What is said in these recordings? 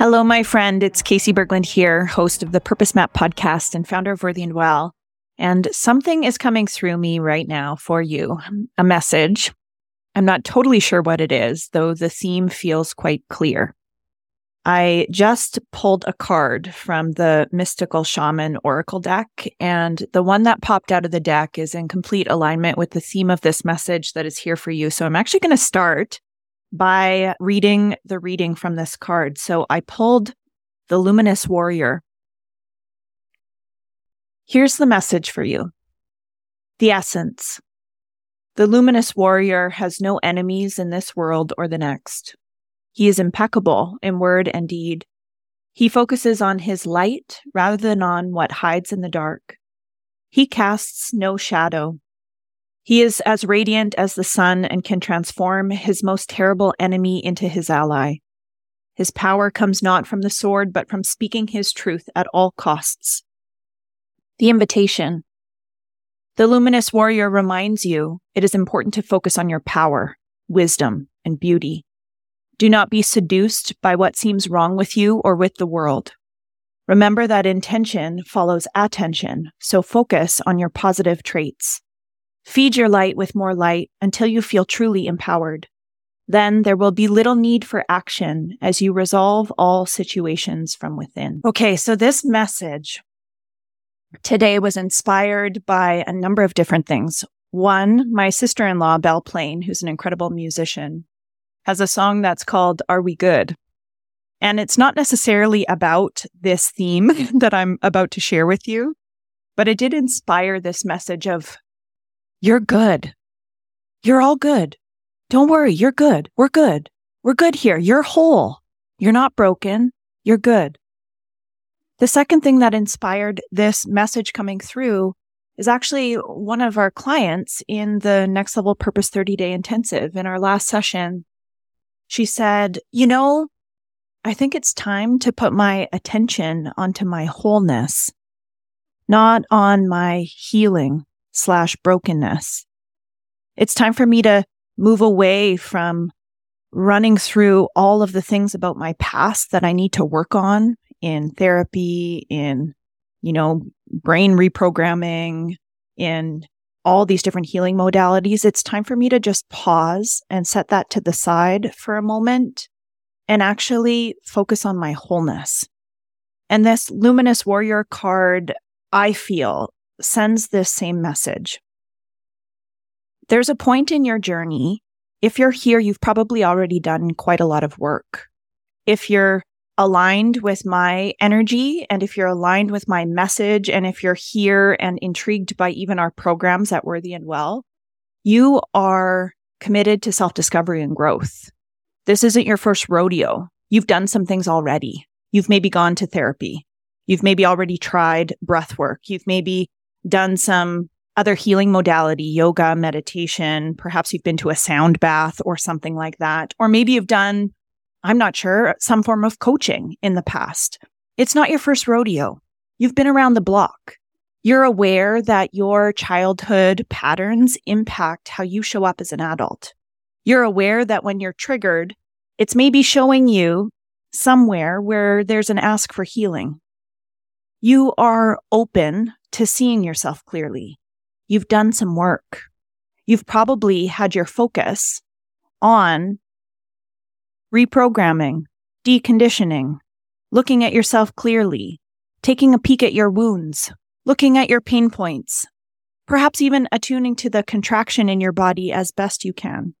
Hello, my friend. It's Casey Berglund here, host of the Purpose Map podcast and founder of Worthy and Well. And something is coming through me right now for you a message. I'm not totally sure what it is, though the theme feels quite clear. I just pulled a card from the Mystical Shaman Oracle deck, and the one that popped out of the deck is in complete alignment with the theme of this message that is here for you. So I'm actually going to start by reading the reading from this card. So I pulled the Luminous Warrior. Here's the message for you the essence. The Luminous Warrior has no enemies in this world or the next. He is impeccable in word and deed. He focuses on his light rather than on what hides in the dark. He casts no shadow. He is as radiant as the sun and can transform his most terrible enemy into his ally. His power comes not from the sword, but from speaking his truth at all costs. The invitation. The luminous warrior reminds you it is important to focus on your power, wisdom, and beauty. Do not be seduced by what seems wrong with you or with the world. Remember that intention follows attention, so focus on your positive traits. Feed your light with more light until you feel truly empowered. Then there will be little need for action as you resolve all situations from within. Okay, so this message today was inspired by a number of different things. One, my sister in law, Belle Plaine, who's an incredible musician, has a song that's called Are We Good? And it's not necessarily about this theme that I'm about to share with you, but it did inspire this message of, You're good. You're all good. Don't worry. You're good. We're good. We're good here. You're whole. You're not broken. You're good. The second thing that inspired this message coming through is actually one of our clients in the Next Level Purpose 30 Day Intensive. In our last session, she said, You know, I think it's time to put my attention onto my wholeness, not on my healing slash brokenness. It's time for me to move away from running through all of the things about my past that I need to work on in therapy, in, you know, brain reprogramming, in all these different healing modalities, it's time for me to just pause and set that to the side for a moment and actually focus on my wholeness. And this luminous warrior card, I feel, sends this same message. There's a point in your journey. If you're here, you've probably already done quite a lot of work. If you're aligned with my energy and if you're aligned with my message and if you're here and intrigued by even our programs at Worthy and Well, you are committed to self discovery and growth. This isn't your first rodeo. You've done some things already. You've maybe gone to therapy. You've maybe already tried breath work. You've maybe done some other healing modality, yoga, meditation. Perhaps you've been to a sound bath or something like that. Or maybe you've done I'm not sure, some form of coaching in the past. It's not your first rodeo. You've been around the block. You're aware that your childhood patterns impact how you show up as an adult. You're aware that when you're triggered, it's maybe showing you somewhere where there's an ask for healing. You are open to seeing yourself clearly. You've done some work. You've probably had your focus on reprogramming, deconditioning, looking at yourself clearly, taking a peek at your wounds, looking at your pain points, perhaps even attuning to the contraction in your body as best you can.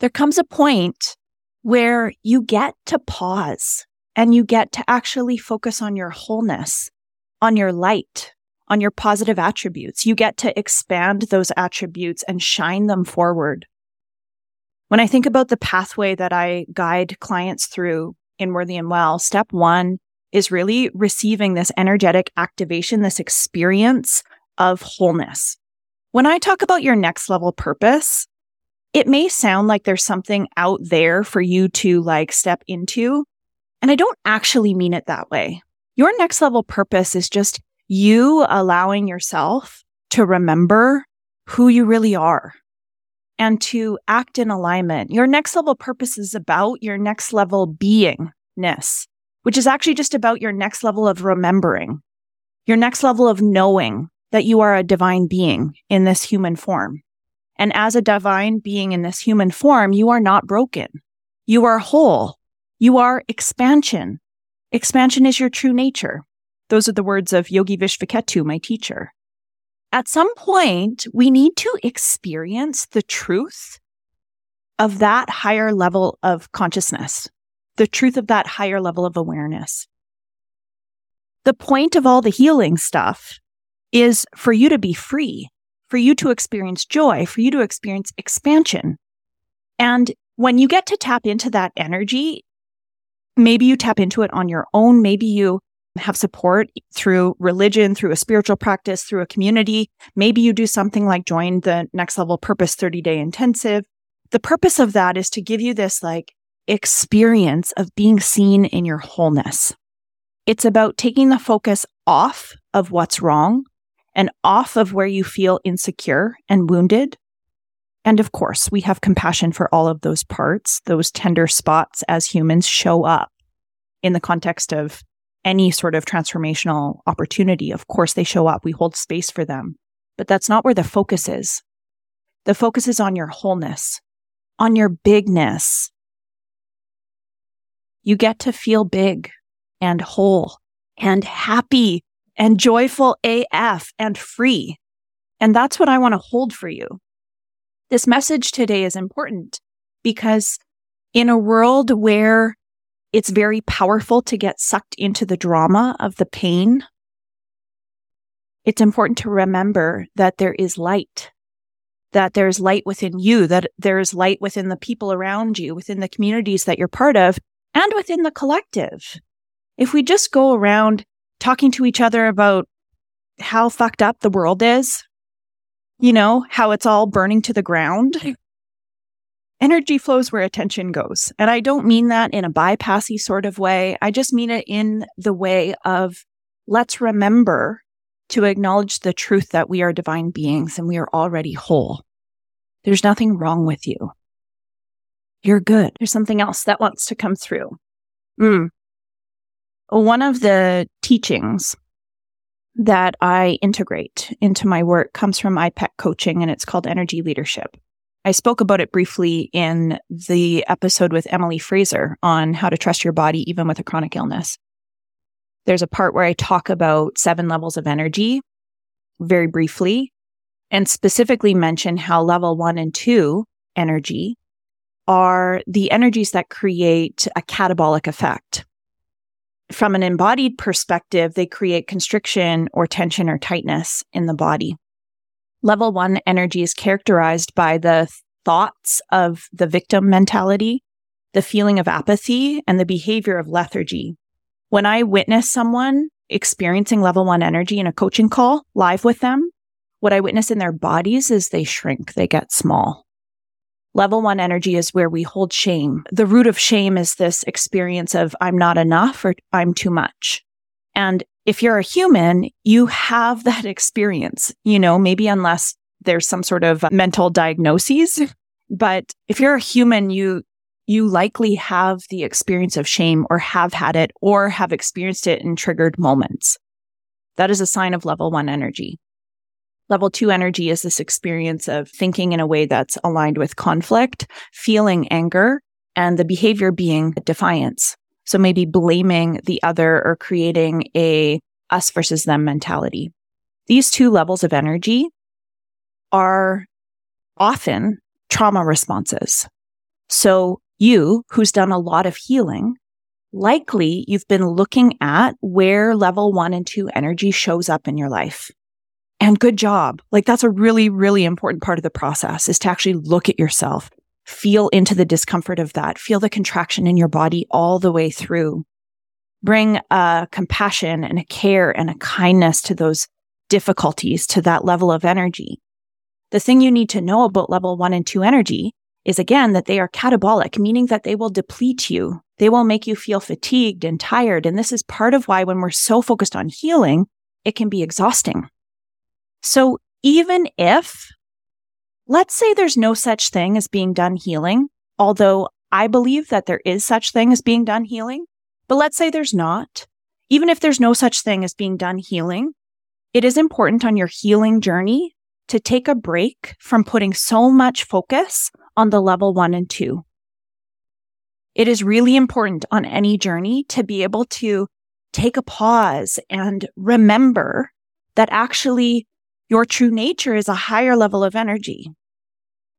There comes a point where you get to pause and you get to actually focus on your wholeness, on your light, on your positive attributes. You get to expand those attributes and shine them forward. When I think about the pathway that I guide clients through in Worthy and Well, step one is really receiving this energetic activation, this experience of wholeness. When I talk about your next level purpose, it may sound like there's something out there for you to like step into. And I don't actually mean it that way. Your next level purpose is just you allowing yourself to remember who you really are, and to act in alignment. Your next level purpose is about your next level beingness, which is actually just about your next level of remembering, your next level of knowing that you are a divine being in this human form. And as a divine being in this human form, you are not broken. You are whole. You are expansion. Expansion is your true nature. Those are the words of Yogi Vishvketu, my teacher. At some point, we need to experience the truth of that higher level of consciousness, the truth of that higher level of awareness. The point of all the healing stuff is for you to be free, for you to experience joy, for you to experience expansion. And when you get to tap into that energy, maybe you tap into it on your own. Maybe you have support through religion, through a spiritual practice, through a community. Maybe you do something like join the next level purpose 30 day intensive. The purpose of that is to give you this like experience of being seen in your wholeness. It's about taking the focus off of what's wrong and off of where you feel insecure and wounded. And of course, we have compassion for all of those parts. Those tender spots as humans show up in the context of any sort of transformational opportunity. Of course, they show up. We hold space for them. But that's not where the focus is. The focus is on your wholeness, on your bigness. You get to feel big and whole and happy and joyful AF and free. And that's what I want to hold for you. This message today is important because in a world where it's very powerful to get sucked into the drama of the pain, it's important to remember that there is light, that there's light within you, that there's light within the people around you, within the communities that you're part of, and within the collective. If we just go around talking to each other about how fucked up the world is, you know, how it's all burning to the ground. Energy flows where attention goes. And I don't mean that in a bypassy sort of way. I just mean it in the way of let's remember to acknowledge the truth that we are divine beings and we are already whole. There's nothing wrong with you. You're good. There's something else that wants to come through. Mm. One of the teachings that I integrate into my work comes from IPEC coaching and it's called energy leadership. I spoke about it briefly in the episode with Emily Fraser on how to trust your body even with a chronic illness. There's a part where I talk about seven levels of energy very briefly and specifically mention how level one and two energy are the energies that create a catabolic effect from an embodied perspective, they create constriction or tension or tightness in the body. Level one energy is characterized by the thoughts of the victim mentality, the feeling of apathy, and the behavior of lethargy. When I witness someone experiencing level one energy in a coaching call live with them, what I witness in their bodies is they shrink, they get small. Level one energy is where we hold shame. The root of shame is this experience of I'm not enough or I'm too much. And if you're a human, you have that experience, you know, maybe unless there's some sort of mental diagnoses. But if you're a human, you, you likely have the experience of shame or have had it or have experienced it in triggered moments. That is a sign of level one energy. Level two energy is this experience of thinking in a way that's aligned with conflict, feeling anger, and the behavior being defiance. So maybe blaming the other or creating a us versus them mentality. These two levels of energy are often trauma responses. So you, who's done a lot of healing, likely you've been looking at where level one and two energy shows up in your life and good job. Like that's a really, really important part of the process is to actually look at yourself, feel into the discomfort of that, feel the contraction in your body all the way through. Bring a compassion and a care and a kindness to those difficulties, to that level of energy. The thing you need to know about level one and two energy is again that they are catabolic, meaning that they will deplete you. They will make you feel fatigued and tired. And this is part of why when we're so focused on healing, it can be exhausting. So even if, let's say there's no such thing as being done healing, although I believe that there is such thing as being done healing, But let's say there's not. Even if there's no such thing as being done healing, it is important on your healing journey to take a break from putting so much focus on the level one and two. It is really important on any journey to be able to take a pause and remember that actually your true nature is a higher level of energy.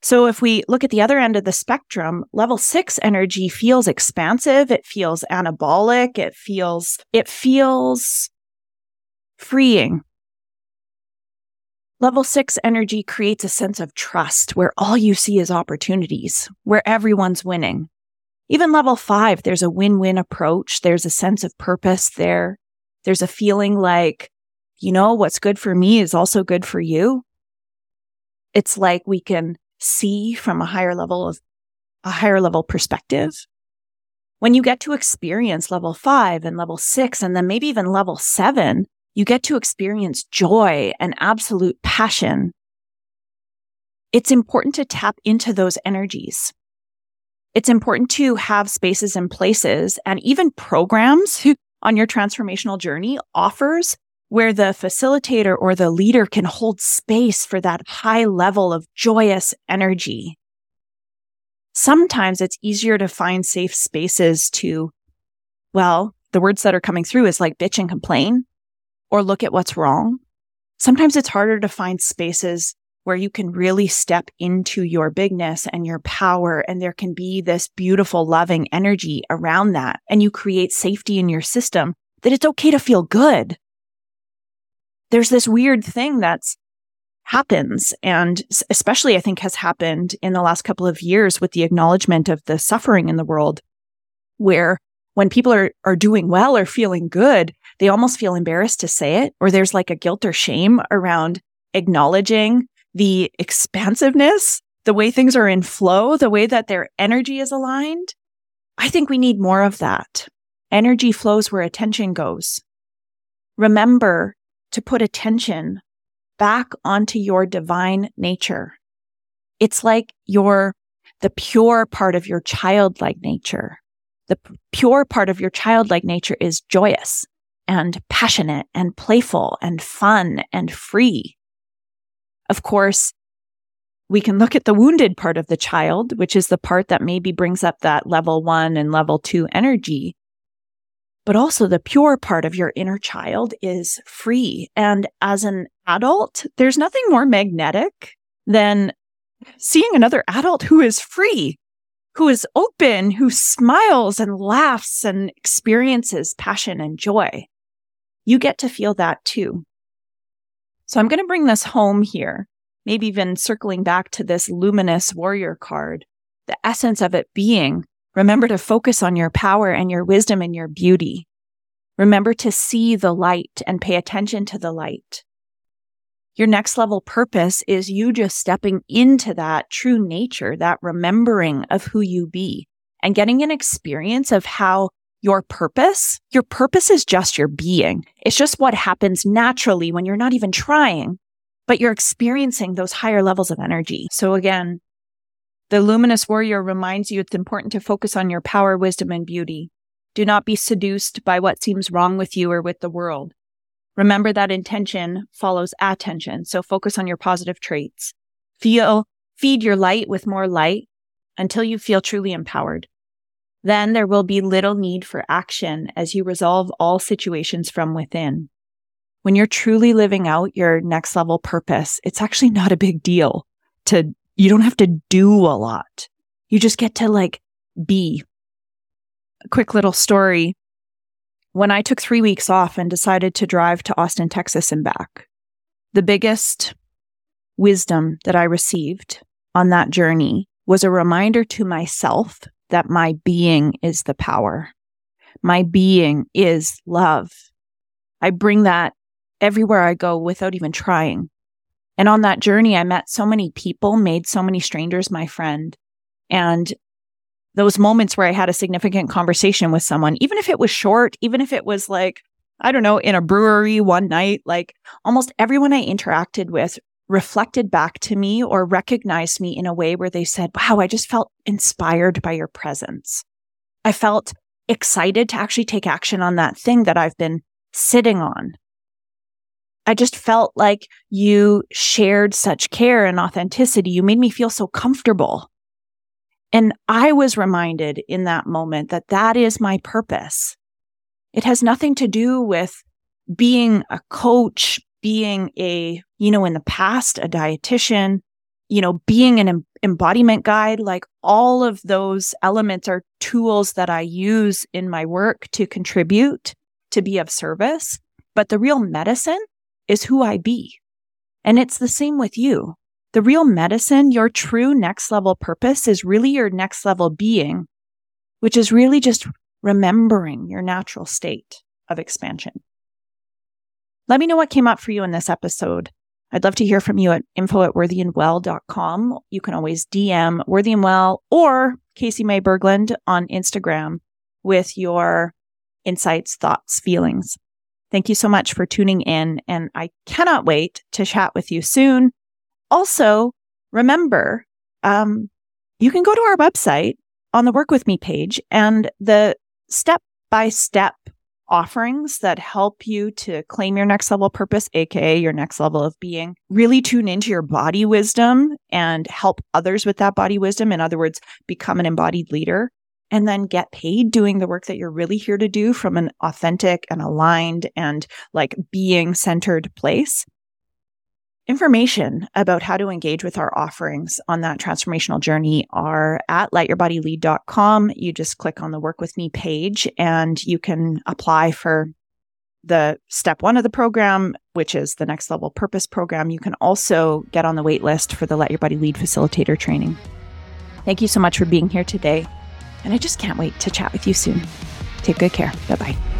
So if we look at the other end of the spectrum, level six energy feels expansive. It feels anabolic. It feels, it feels freeing. Level six energy creates a sense of trust where all you see is opportunities, where everyone's winning. Even level five, there's a win-win approach. There's a sense of purpose there. There's a feeling like, you know, what's good for me is also good for you. It's like we can see from a higher level of a higher level perspective. When you get to experience level five and level six, and then maybe even level seven, you get to experience joy and absolute passion. It's important to tap into those energies. It's important to have spaces and places and even programs on your transformational journey offers where the facilitator or the leader can hold space for that high level of joyous energy. Sometimes it's easier to find safe spaces to, well, the words that are coming through is like bitch and complain or look at what's wrong. Sometimes it's harder to find spaces where you can really step into your bigness and your power. And there can be this beautiful, loving energy around that. And you create safety in your system that it's okay to feel good there's this weird thing that's happens and especially I think has happened in the last couple of years with the acknowledgement of the suffering in the world where when people are are doing well or feeling good, they almost feel embarrassed to say it or there's like a guilt or shame around acknowledging the expansiveness, the way things are in flow, the way that their energy is aligned. I think we need more of that. Energy flows where attention goes. Remember to put attention back onto your divine nature. It's like your, the pure part of your childlike nature. The p- pure part of your childlike nature is joyous and passionate and playful and fun and free. Of course, we can look at the wounded part of the child, which is the part that maybe brings up that level one and level two energy. But also the pure part of your inner child is free. And as an adult, there's nothing more magnetic than seeing another adult who is free, who is open, who smiles and laughs and experiences passion and joy. You get to feel that too. So I'm going to bring this home here, maybe even circling back to this luminous warrior card, the essence of it being Remember to focus on your power and your wisdom and your beauty. Remember to see the light and pay attention to the light. Your next level purpose is you just stepping into that true nature, that remembering of who you be and getting an experience of how your purpose, your purpose is just your being. It's just what happens naturally when you're not even trying, but you're experiencing those higher levels of energy. So again, the luminous warrior reminds you it's important to focus on your power, wisdom, and beauty. Do not be seduced by what seems wrong with you or with the world. Remember that intention follows attention. So focus on your positive traits. Feel, feed your light with more light until you feel truly empowered. Then there will be little need for action as you resolve all situations from within. When you're truly living out your next level purpose, it's actually not a big deal to you don't have to do a lot. You just get to like be. A quick little story. When I took three weeks off and decided to drive to Austin, Texas and back, the biggest wisdom that I received on that journey was a reminder to myself that my being is the power. My being is love. I bring that everywhere I go without even trying. And on that journey, I met so many people, made so many strangers my friend. And those moments where I had a significant conversation with someone, even if it was short, even if it was like, I don't know, in a brewery one night, like almost everyone I interacted with reflected back to me or recognized me in a way where they said, wow, I just felt inspired by your presence. I felt excited to actually take action on that thing that I've been sitting on. I just felt like you shared such care and authenticity. You made me feel so comfortable. And I was reminded in that moment that that is my purpose. It has nothing to do with being a coach, being a, you know, in the past, a dietitian, you know, being an embodiment guide, like all of those elements are tools that I use in my work to contribute, to be of service. But the real medicine is who I be. And it's the same with you. The real medicine, your true next level purpose is really your next level being, which is really just remembering your natural state of expansion. Let me know what came up for you in this episode. I'd love to hear from you at info at worthyandwell.com. You can always DM Worthy and Well or Casey May Berglund on Instagram with your insights, thoughts, feelings. Thank you so much for tuning in, and I cannot wait to chat with you soon. Also, remember, um, you can go to our website on the Work With Me page, and the step by step offerings that help you to claim your next level purpose, aka your next level of being. Really tune into your body wisdom and help others with that body wisdom. In other words, become an embodied leader and then get paid doing the work that you're really here to do from an authentic and aligned and like being centered place. Information about how to engage with our offerings on that transformational journey are at letyourbodylead.com. You just click on the work with me page and you can apply for the step one of the program, which is the next level purpose program. You can also get on the wait list for the Let Your Body Lead facilitator training. Thank you so much for being here today. And I just can't wait to chat with you soon. Take good care. Bye bye.